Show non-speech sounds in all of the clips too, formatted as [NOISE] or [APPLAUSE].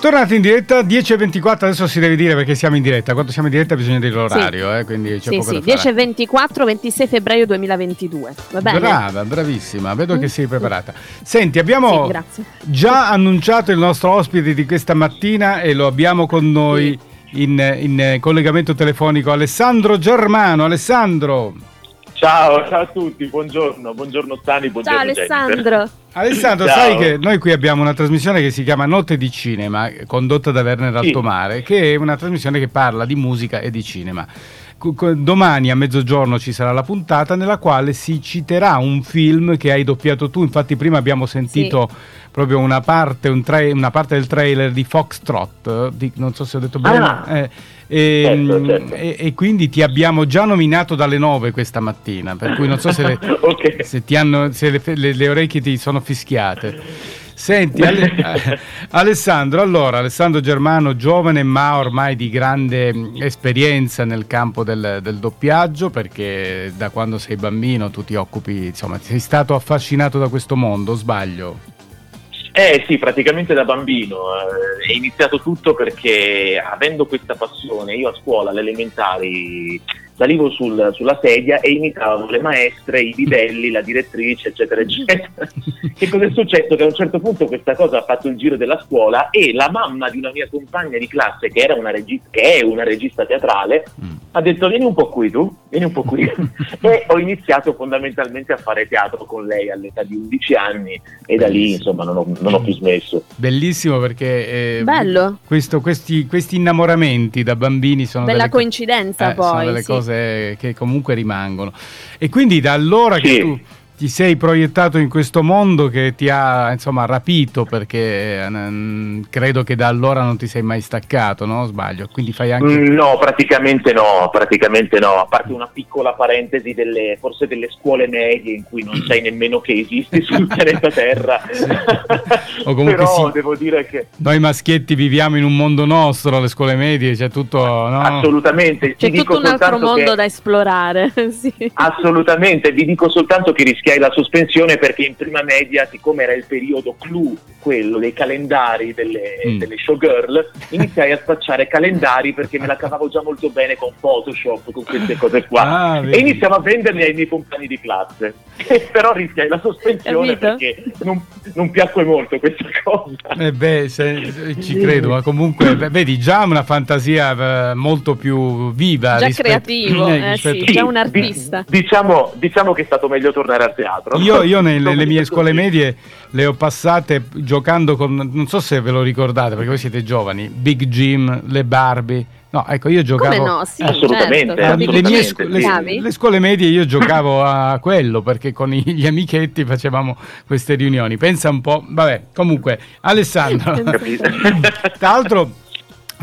Tornati in diretta 10.24, adesso si deve dire perché siamo in diretta, quando siamo in diretta bisogna dire l'orario, sì. eh, quindi c'è sì, poco sì. da fare. 10.24, 26 febbraio 2022, va bene? Brava, bravissima, vedo mm. che sei preparata. Senti, abbiamo sì, già annunciato il nostro ospite di questa mattina e lo abbiamo con noi in, in collegamento telefonico, Alessandro Germano. Alessandro! Ciao, ciao a tutti, buongiorno, buongiorno Stani, buongiorno Ciao Alessandro. Jennifer. Alessandro, ciao. sai che noi qui abbiamo una trasmissione che si chiama Notte di Cinema, condotta da Werner Altomare, sì. che è una trasmissione che parla di musica e di cinema. Domani a mezzogiorno ci sarà la puntata nella quale si citerà un film che hai doppiato tu. Infatti, prima abbiamo sentito sì. proprio una parte, un tra- una parte, del trailer di Foxtrot. Di, non so se ho detto bene. Ah. Eh, e, certo, certo. E, e, quindi ti abbiamo già nominato dalle 9 questa mattina, per cui non so se le, [LAUGHS] okay. se hanno, se le, le, le orecchie ti sono fischiate. Senti, Ale- [LAUGHS] Alessandro, allora, Alessandro Germano, giovane ma ormai di grande esperienza nel campo del, del, doppiaggio, perché da quando sei bambino tu ti occupi, insomma, sei stato affascinato da questo mondo, sbaglio? Eh sì, praticamente da bambino. Eh, è iniziato tutto perché avendo questa passione, io a scuola, alle elementari, salivo sul, sulla sedia e imitavo le maestre, i bidelli, la direttrice, eccetera, eccetera. [LAUGHS] che cosa è successo? Che a un certo punto questa cosa ha fatto il giro della scuola e la mamma di una mia compagna di classe, che, era una regista, che è una regista teatrale, mm. ha detto vieni un po' qui tu, vieni un po' qui. [LAUGHS] e ho iniziato fondamentalmente a fare teatro con lei all'età di 11 anni e da lì insomma non ho, non ho più smesso. Bellissimo perché eh, Bello. Questo, questi, questi, innamoramenti da bambini sono Bella delle coincidenza eh, poi. Sono delle sì. cose cose che comunque rimangono. E quindi da allora sì. che tu ti sei proiettato in questo mondo che ti ha insomma rapito perché eh, credo che da allora non ti sei mai staccato, no? Sbaglio? Quindi fai anche... Mm, no, praticamente no, praticamente no, a parte una piccola parentesi delle, forse delle scuole medie in cui non sai nemmeno che esisti sul [LAUGHS] pianeta Terra. o comunque Però sì, devo dire che... Noi maschietti viviamo in un mondo nostro, alle scuole medie c'è tutto... No? Assolutamente. C'è tutto un altro mondo che... da esplorare. [LAUGHS] sì. Assolutamente, vi dico soltanto che rischiamo rischiai la sospensione perché in prima media, siccome era il periodo clou, quello dei calendari delle, mm. delle showgirl, iniziai a spacciare calendari perché me la cavavo già molto bene con Photoshop, con queste cose qua. Ah, e iniziavo a venderli ai miei compagni di classe. [LAUGHS] però rischiai la sospensione perché non, non, piacque molto questa cosa. Eh beh, se, ci credo, ma comunque vedi già una fantasia eh, molto più viva. Già rispetto, creativo, eh, sì, già un artista. Di, diciamo, diciamo che è stato meglio tornare a teatro. Io, io [LAUGHS] nelle, nelle mie scuole medie le ho passate giocando con, non so se ve lo ricordate perché voi siete giovani, Big Jim, le Barbie. No, ecco, io giocavo. Come no? Sì, assolutamente. Certo, assolutamente le, mie scu- le, le, scuole medie io giocavo a quello perché con gli amichetti facevamo queste riunioni. Pensa un po'. Vabbè, comunque, Alessandro. Tra l'altro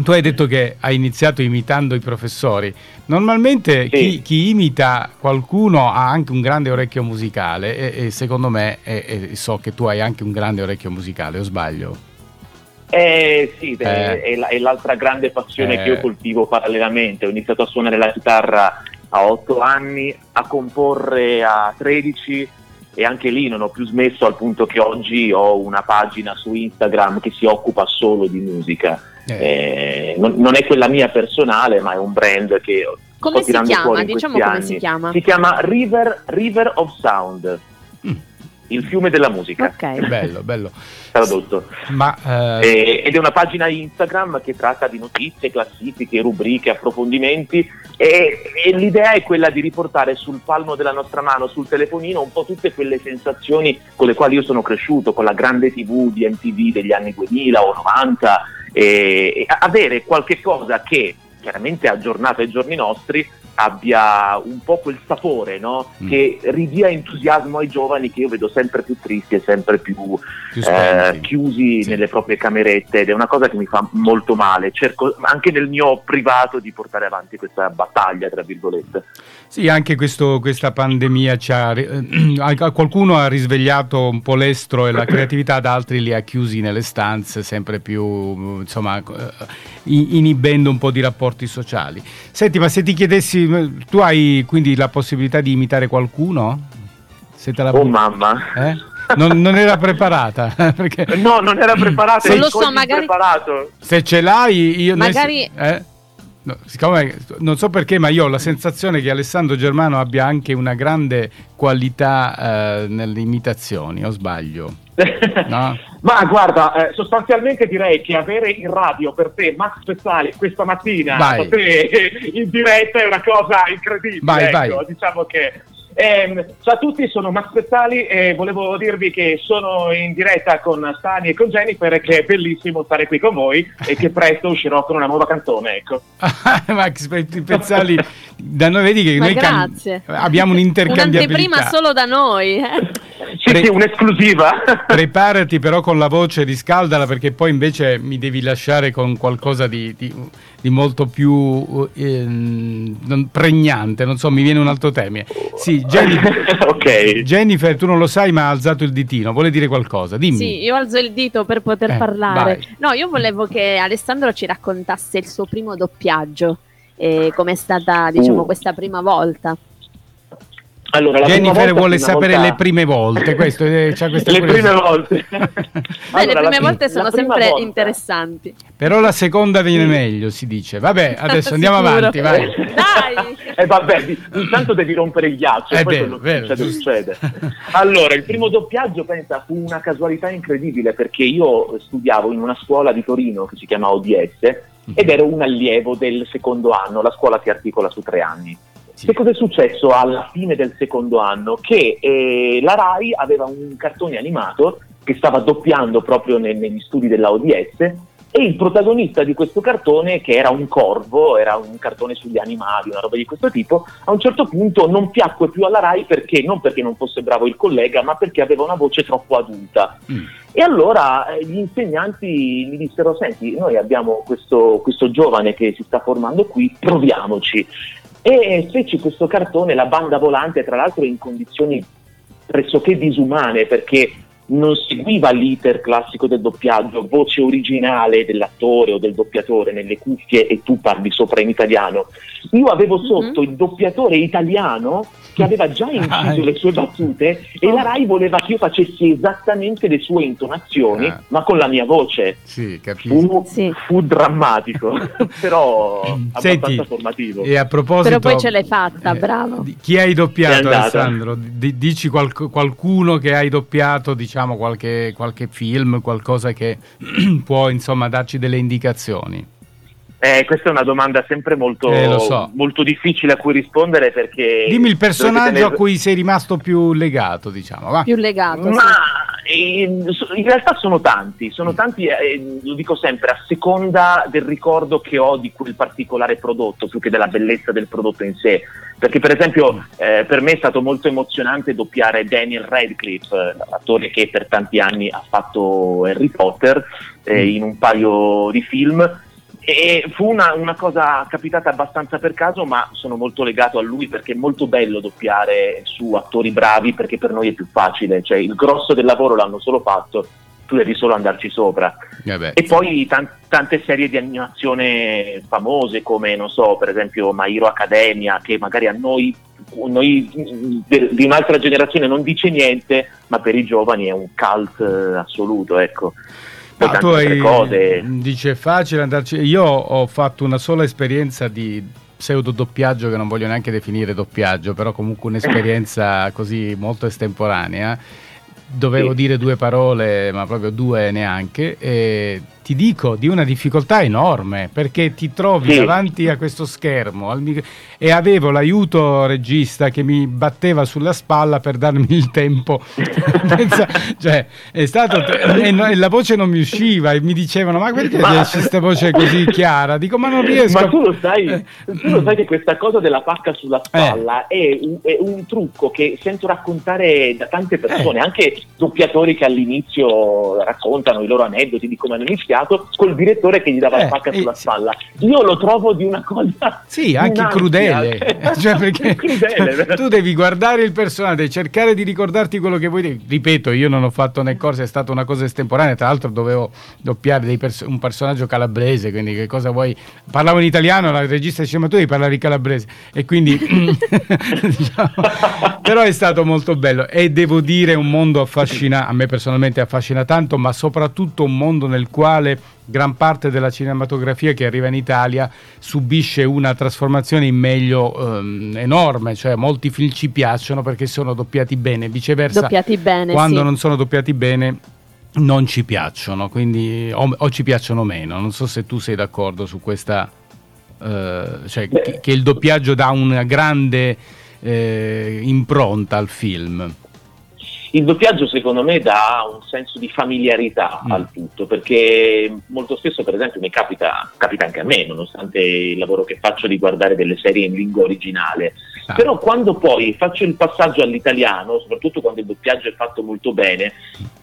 tu hai detto che hai iniziato imitando i professori. Normalmente sì. chi, chi, imita qualcuno ha anche un grande orecchio musicale e, e secondo me e, e so che tu hai anche un grande orecchio musicale, o sbaglio? Eh sì, eh. È, l'altra grande passione eh. che io coltivo parallelamente. Ho iniziato a suonare la chitarra a 8 anni, a comporre a 13 e anche lì non ho più smesso al punto che oggi ho una pagina su Instagram che si occupa solo di musica eh. Eh, non, non, è quella mia personale, ma è un brand che come sto tirando chiama? fuori Diciamo come anni. si chiama. Si chiama River, River of Sound. Il fiume della musica. Ok. Bello, bello. Tradotto. Ma, eh... e, ed è una pagina Instagram che tratta di notizie, classifiche, rubriche, approfondimenti e, e, l'idea è quella di riportare sul palmo della nostra mano, sul telefonino, un po' tutte quelle sensazioni con le quali io sono cresciuto, con la grande TV di MTV degli anni 2000 o 90 e, e avere qualche cosa che chiaramente aggiornato ai giorni nostri abbia un po' quel sapore no? mm. che ridia entusiasmo ai giovani che io vedo sempre più tristi e sempre più, più eh, chiusi sì. nelle proprie camerette ed è una cosa che mi fa molto male cerco anche nel mio privato di portare avanti questa battaglia tra virgolette sì, anche questo, questa pandemia ci ha, eh, qualcuno ha risvegliato un po' l'estro e la [CLEARS THROAT] creatività, ad altri li ha chiusi nelle stanze sempre più, insomma, eh, inibendo un po' di rapporti sociali. Senti, ma se ti chiedessi, tu hai quindi la possibilità di imitare qualcuno? Se te la... Oh mamma! Eh? non, non, era preparata. [LAUGHS] Perché... No, non era preparata. Non lo so, magari... Se ce l'hai, io... Magari... Noi... Eh? No, siccome, non so perché, ma io ho la sensazione che Alessandro Germano abbia anche una grande qualità eh, nelle imitazioni, o sbaglio? [LAUGHS] No? ma guarda, eh, sostanzialmente direi che avere in radio per te Max Spezzali questa mattina per te, in diretta è una cosa incredibile. Vai, ecco. vai. Diciamo che eh, ciao a tutti, sono Max Pezzali e volevo dirvi che sono in diretta con Stani e con Jennifer e che è bellissimo stare qui con voi e che presto uscirò con una nuova canzone, ecco. [LAUGHS] Max Pezzali, da noi vedi che Ma noi can- abbiamo un'intercambiabilità. Un'anteprima solo da noi. Eh? Sì, Pre- sì, un'esclusiva. [LAUGHS] Preparati però con la voce, riscaldala perché poi invece mi devi lasciare con qualcosa di, di, di molto più eh, pregnante, non so, mi viene un altro termine. Sì, Jennifer, [LAUGHS] okay. Jennifer, tu non lo sai, ma ha alzato il ditino. Vuole dire qualcosa? Dimmi. Sì, io alzo il dito per poter eh, parlare. Vai. No, io volevo che Alessandro ci raccontasse il suo primo doppiaggio. E com'è stata, diciamo, uh. questa prima volta. Allora, Jennifer vuole sapere volta... le prime volte. Questo, eh, le prime volte. [LAUGHS] Beh, allora, le prime volte sono sempre volta. interessanti. Però la seconda viene meglio, si dice. Vabbè, [LAUGHS] adesso andiamo avanti, vai. Dai! [LAUGHS] eh, vabbè, intanto devi rompere il ghiaccio, eh poi vero, vero, succede, succede. Allora, il primo doppiaggio, pensa, fu una casualità incredibile perché io studiavo in una scuola di Torino che si chiama ODS ed ero un allievo del secondo anno, la scuola si articola su tre anni. Sì. Che cosa è successo alla fine del secondo anno? Che eh, la RAI aveva un cartone animato che stava doppiando proprio ne- negli studi della ODS e il protagonista di questo cartone, che era un corvo, era un cartone sugli animali, una roba di questo tipo, a un certo punto non piacque più alla RAI perché non perché non fosse bravo il collega, ma perché aveva una voce troppo adulta. Mm. E allora eh, gli insegnanti mi dissero: Senti, noi abbiamo questo, questo giovane che si sta formando qui, proviamoci e feci questo cartone, la banda volante, tra l'altro in condizioni pressoché disumane perché non seguiva l'iter classico del doppiaggio, voce originale dell'attore o del doppiatore nelle cuffie e tu parli sopra in italiano. Io avevo sotto mm-hmm. il doppiatore italiano che aveva già [LAUGHS] inciso le sue battute e la Rai voleva che io facessi esattamente le sue intonazioni, ah. ma con la mia voce. Sì, fu, sì. fu, drammatico, [LAUGHS] però Senti, abbastanza formativo. E a proposito, però poi ce l'hai fatta, eh, bravo. Chi hai doppiato, Alessandro? D- dici qual- qualcuno che hai doppiato, diciamo qualche, qualche film, qualcosa che [CLEARS THROAT] può insomma darci delle indicazioni. Eh, questa è una domanda sempre molto, eh, so. molto, difficile a cui rispondere perché... Dimmi il personaggio tenere... a cui sei rimasto più legato, diciamo. Va. Più legato. Ma sì. in, in, realtà sono tanti, sono mm. tanti, eh, lo dico sempre, a seconda del ricordo che ho di quel particolare prodotto, più che della bellezza del prodotto in sé. Perché per esempio eh, per me è stato molto emozionante doppiare Daniel Radcliffe, l'attore che per tanti anni ha fatto Harry Potter, eh, mm. in un paio di film e fu una, una, cosa capitata abbastanza per caso, ma sono molto legato a lui perché è molto bello doppiare su attori bravi perché per noi è più facile, cioè il grosso del lavoro l'hanno solo fatto, tu devi solo andarci sopra. Eh e poi t- tante serie di animazione famose come, non so, per esempio My Hero Academia, che magari a noi, noi di un'altra generazione non dice niente, ma per i giovani è un cult eh, assoluto, ecco. No, tu hai, cose. Dice facile andarci. Io ho fatto una sola esperienza di pseudo doppiaggio che non voglio neanche definire doppiaggio, però comunque un'esperienza [LAUGHS] così molto estemporanea. Dovevo sì. dire due parole, ma proprio due neanche. E ti dico di una difficoltà enorme perché ti trovi sì. davanti a questo schermo mic- e avevo l'aiuto regista che mi batteva sulla spalla per darmi il tempo. [LAUGHS] Pensa, cioè, è stato e, no, e, la voce non mi usciva e mi dicevano: Ma perché ma... esce questa voce così chiara? Dico, ma non riesco. Ma tu lo sai, eh. tu lo sai che questa cosa della pacca sulla spalla eh. è, un, è, un, trucco che sento raccontare da tante persone, eh. anche doppiatori che all'inizio raccontano i loro aneddoti di come hanno iniziato iniziato col direttore che gli dava eh, pacca sulla spalla. Io lo trovo di una cosa. Sì, anche crudele. [LAUGHS] cioè, perché, crudele cioè, tu devi guardare il personaggio, devi cercare di ricordarti quello che vuoi. Ripeto, io non ho fatto né corsi, è stata una cosa estemporanea. Tra l'altro, dovevo doppiare pers- un personaggio calabrese. Quindi, che cosa vuoi? Parlavo in italiano, la regista diceva: tu devi parlare in calabrese. E quindi, [LAUGHS] diciamo, però è stato molto bello. E devo dire, un mondo affascinante. A me personalmente affascina tanto, ma soprattutto un mondo nel quale gran parte della cinematografia che arriva in Italia subisce una trasformazione in meglio ehm, enorme, cioè molti film ci piacciono perché sono doppiati bene, viceversa doppiati bene, quando sì. non sono doppiati bene non ci piacciono, quindi, o, o, ci piacciono meno. Non so se tu sei d'accordo su questa, eh, cioè che, che, il doppiaggio dà una grande eh, impronta al film. Il doppiaggio secondo me dà un senso di familiarità mm. al tutto, perché molto spesso per esempio mi capita, capita anche a me, nonostante il lavoro che faccio di guardare delle serie in lingua originale, ah. però quando poi faccio il passaggio all'italiano, soprattutto quando il doppiaggio è fatto molto bene,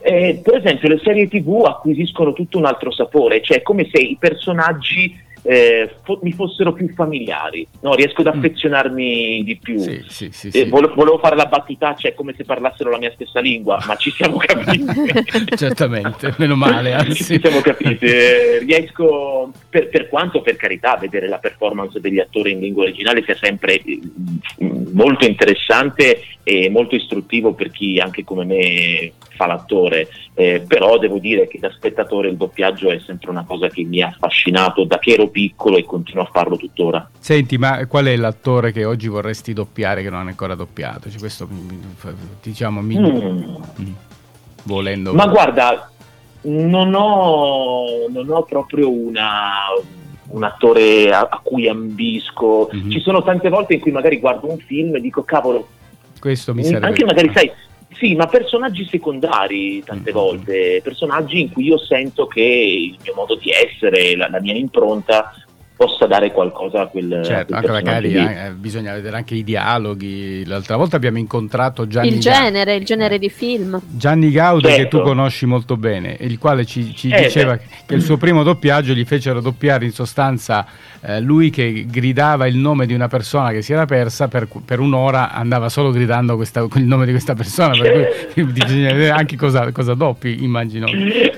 eh, per esempio le serie tv acquisiscono tutto un altro sapore, cioè è come se i personaggi eh, fo- mi fossero più familiari, no? riesco ad mm. affezionarmi mm. di più. Sì, sì, sì, eh, volevo, volevo, fare la battutaccia, cioè come se parlassero la mia stessa lingua, ma ci siamo capiti. [LAUGHS] Certamente, meno male. Anzi. Ci siamo capiti. Eh, riesco, per, per, quanto per carità, vedere la performance degli attori in lingua originale sia sempre mm, molto interessante e molto istruttivo per chi anche come me fa l'attore, eh, però devo dire che da spettatore il doppiaggio è sempre una cosa che mi ha affascinato da che ero piccolo e continuo a farlo tuttora. Senti, ma qual è l'attore che oggi vorresti doppiare che non ha ancora doppiato? Cioè, questo diciamo mi... Mm. mm. volendo. Ma guarda, non ho, non ho proprio una un attore a, a cui ambisco. Mm-hmm. Ci sono tante volte in cui magari guardo un film e dico cavolo, questo mi serve. Anche magari, sai, sì, ma personaggi secondari tante mm-hmm. volte, personaggi in cui io sento che il mio modo di essere, la, la mia impronta possa dare qualcosa a quel certo, a quel anche magari eh, bisogna vedere anche i dialoghi l'altra volta abbiamo incontrato Gianni il genere, Ga- il genere di film Gianni Gaudio certo. che tu certo. conosci molto bene il quale ci, ci eh, diceva eh. che il suo primo doppiaggio gli fecero doppiare in sostanza eh, lui che gridava il nome di una persona che si era persa per, per un'ora andava solo gridando questa, il nome di questa persona per cui [LAUGHS] [LAUGHS] bisogna vedere anche cosa, cosa doppi immagino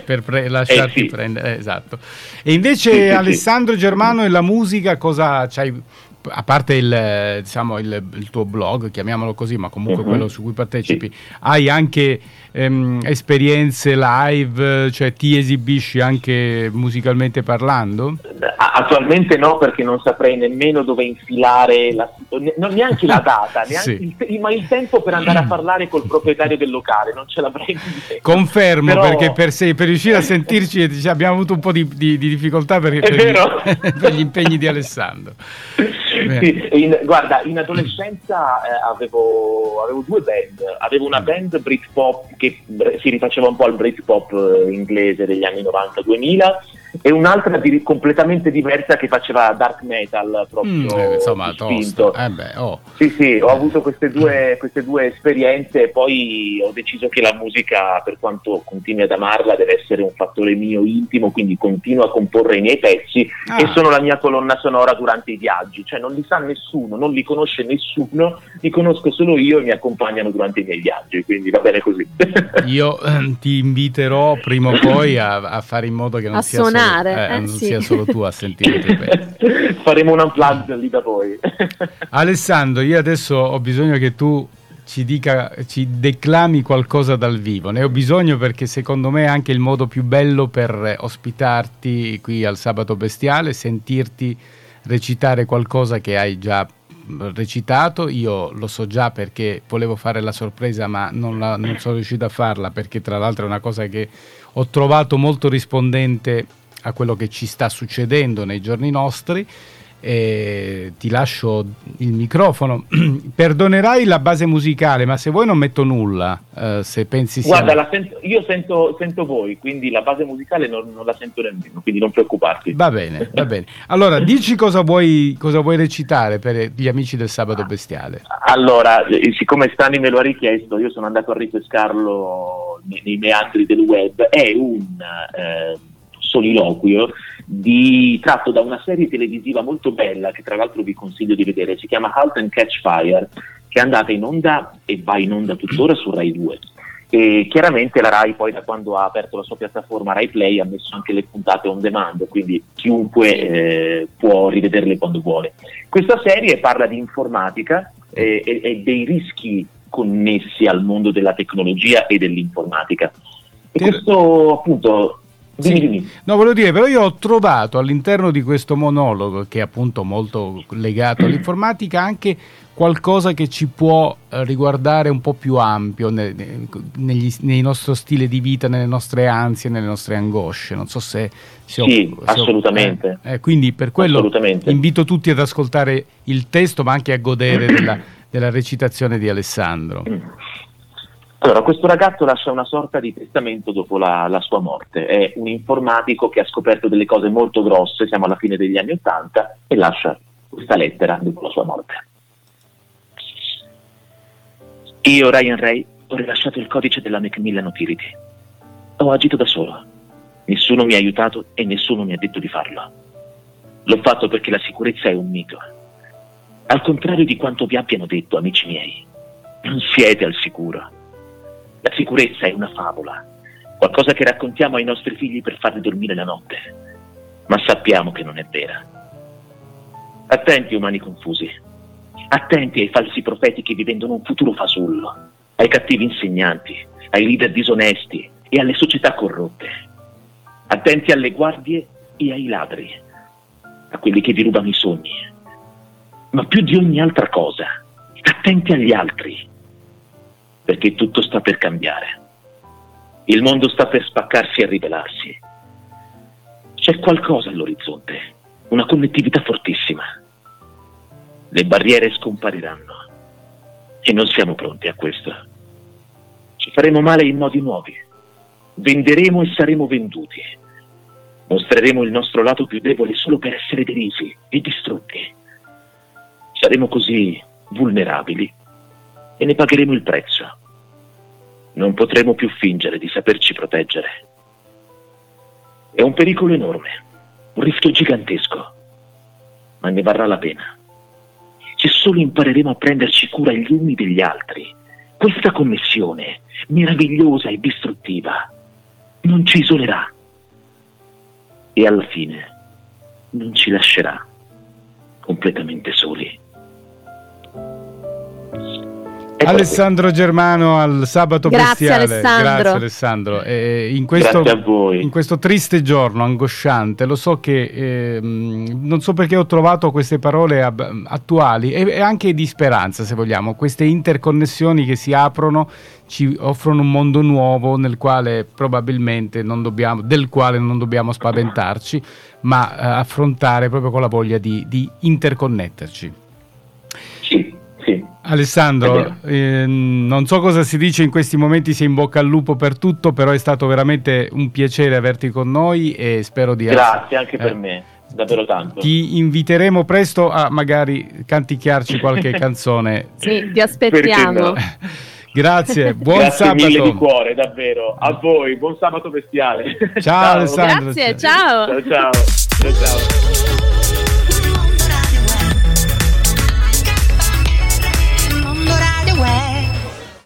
per pre- lasciarti eh sì. prendere esatto e invece sì, Alessandro Germano la musica cosa c'hai a parte il, diciamo, il, il, tuo blog, chiamiamolo così, ma comunque uh-huh. quello su cui partecipi, sì. hai anche ehm, esperienze live, cioè ti esibisci anche musicalmente parlando? Attualmente no, perché non saprei nemmeno dove infilare, la, non neanche la data, [LAUGHS] neanche sì. il, ma il tempo per andare a [CLEARS THROAT] parlare col proprietario del locale, non ce l'avrei. Confermo, Però... perché per, se, per, riuscire a sentirci diciamo, abbiamo avuto un po' di, di, di difficoltà per, per, gli, [LAUGHS] per gli impegni di Alessandro. [LAUGHS] Sì, in, guarda, in adolescenza eh, avevo, avevo, due band. Avevo una band Britpop che si rifaceva un po' al Britpop eh, inglese degli anni 90-2000 e un'altra di, completamente diversa che faceva dark metal proprio mm, eh, insomma spinto. Eh beh, oh. sì sì ho avuto queste due, queste due, esperienze e poi ho deciso che la musica per quanto continui ad amarla deve essere un fattore mio intimo quindi continuo a comporre i miei pezzi ah. e sono la mia colonna sonora durante i viaggi cioè non li sa nessuno non li conosce nessuno li conosco solo io e mi accompagnano durante i miei viaggi quindi va bene così io eh, ti inviterò prima o poi a, a fare in modo che non a sia suonare suonare. Eh, eh, non sì. sia solo tu a sentire. [LAUGHS] Faremo un unplugged lì da voi. [LAUGHS] Alessandro, io adesso ho bisogno che tu ci dica, ci declami qualcosa dal vivo. Ne ho bisogno perché secondo me è anche il modo più bello per ospitarti qui al Sabato Bestiale, sentirti recitare qualcosa che hai già recitato. Io lo so già perché volevo fare la sorpresa, ma non, la, non sono riuscito a farla perché tra l'altro è una cosa che ho trovato molto rispondente a quello che ci sta succedendo nei giorni nostri. E ti lascio il microfono. [CLEARS THROAT] Perdonerai la base musicale, ma se vuoi non metto nulla. Eh, se pensi Guarda, sento, io sento, sento, voi, quindi la base musicale non, non, la sento nemmeno, quindi non preoccuparti. Va bene, va [LAUGHS] bene. Allora, dici cosa vuoi, cosa vuoi recitare per gli amici del Sabato Bestiale. Allora, eh, siccome Stani me lo ha richiesto, io sono andato a ripescarlo nei, nei meandri del web. È un. Eh, soliloquio di, tratto da una serie televisiva molto bella che tra l'altro vi consiglio di vedere, si chiama Halt and Catch Fire, che è andata in onda e va in onda tuttora su Rai 2. E chiaramente la Rai poi da quando ha aperto la sua piattaforma Rai Play ha messo anche le puntate on demand, quindi chiunque eh, può rivederle quando vuole. Questa serie parla di informatica eh, e, e dei rischi connessi al mondo della tecnologia e dell'informatica. E questo appunto Dimmi, dimmi. No, volevo dire, però io ho trovato all'interno di questo monologo, che è appunto molto legato [CLEARS THROAT] all'informatica, anche qualcosa che ci può eh, riguardare un po' più ampio ne, negli, nel nostro stile di vita, nelle nostre ansie, nelle nostre angosce. Non so se... se sì, ho, se assolutamente. Ho, eh, eh, quindi per quello invito tutti ad ascoltare il testo, ma anche a godere [CLEARS THROAT] della, della recitazione di Alessandro. Allora, questo ragazzo lascia una sorta di testamento dopo la, la, sua morte. È un informatico che ha scoperto delle cose molto grosse, siamo alla fine degli anni Ottanta, e lascia questa lettera dopo la sua morte. Io, Ryan Ray, ho rilasciato il codice della Macmillan Utility. Ho agito da solo. Nessuno mi ha aiutato e nessuno mi ha detto di farlo. L'ho fatto perché la sicurezza è un mito. Al contrario di quanto vi abbiano detto, amici miei, non siete al sicuro. La sicurezza è una favola, qualcosa che raccontiamo ai nostri figli per farli dormire la notte, ma sappiamo che non è vera. Attenti umani confusi, attenti ai falsi profeti che vi vendono un futuro fasullo, ai cattivi insegnanti, ai leader disonesti e alle società corrotte. Attenti alle guardie e ai ladri, a quelli che vi rubano i sogni. Ma più di ogni altra cosa, attenti agli altri, perché tutto sta per cambiare. Il mondo sta per spaccarsi e rivelarsi. C'è qualcosa all'orizzonte, una connettività fortissima. Le barriere scompariranno e non siamo pronti a questo. Ci faremo male in modi nuovi. Venderemo e saremo venduti. Mostreremo il nostro lato più debole solo per essere derisi e distrutti. Saremo così vulnerabili e ne pagheremo il prezzo. Non potremo più fingere di saperci proteggere. È un pericolo enorme, un rischio gigantesco, ma ne varrà la pena. Se solo impareremo a prenderci cura gli uni degli altri, questa connessione meravigliosa e distruttiva non ci isolerà e alla fine non ci lascerà completamente soli. Alessandro Germano al sabato Grazie bestiale. Alessandro. Grazie Alessandro. Eh, in, questo, in, questo, triste giorno angosciante, lo so che eh, non so perché ho trovato queste parole ab- attuali e, e, anche di speranza, se vogliamo, queste interconnessioni che si aprono ci offrono un mondo nuovo nel quale probabilmente non dobbiamo, del quale non dobbiamo spaventarci, ma eh, affrontare proprio con la voglia di, di interconnetterci. Alessandro, eh, non so cosa si dice in questi momenti, si in bocca al lupo per tutto, però è stato veramente un piacere averti con noi e spero di... Grazie essere, anche per eh, me, davvero tanto. Ti inviteremo presto a magari canticchiarci qualche [LAUGHS] canzone. Sì, ti aspettiamo. [LAUGHS] Grazie, buon Grazie sabato. mille di cuore, davvero. A voi, buon sabato bestiale. Ciao, [LAUGHS] ciao. Alessandro. Grazie, ciao. Ciao ciao. ciao, ciao.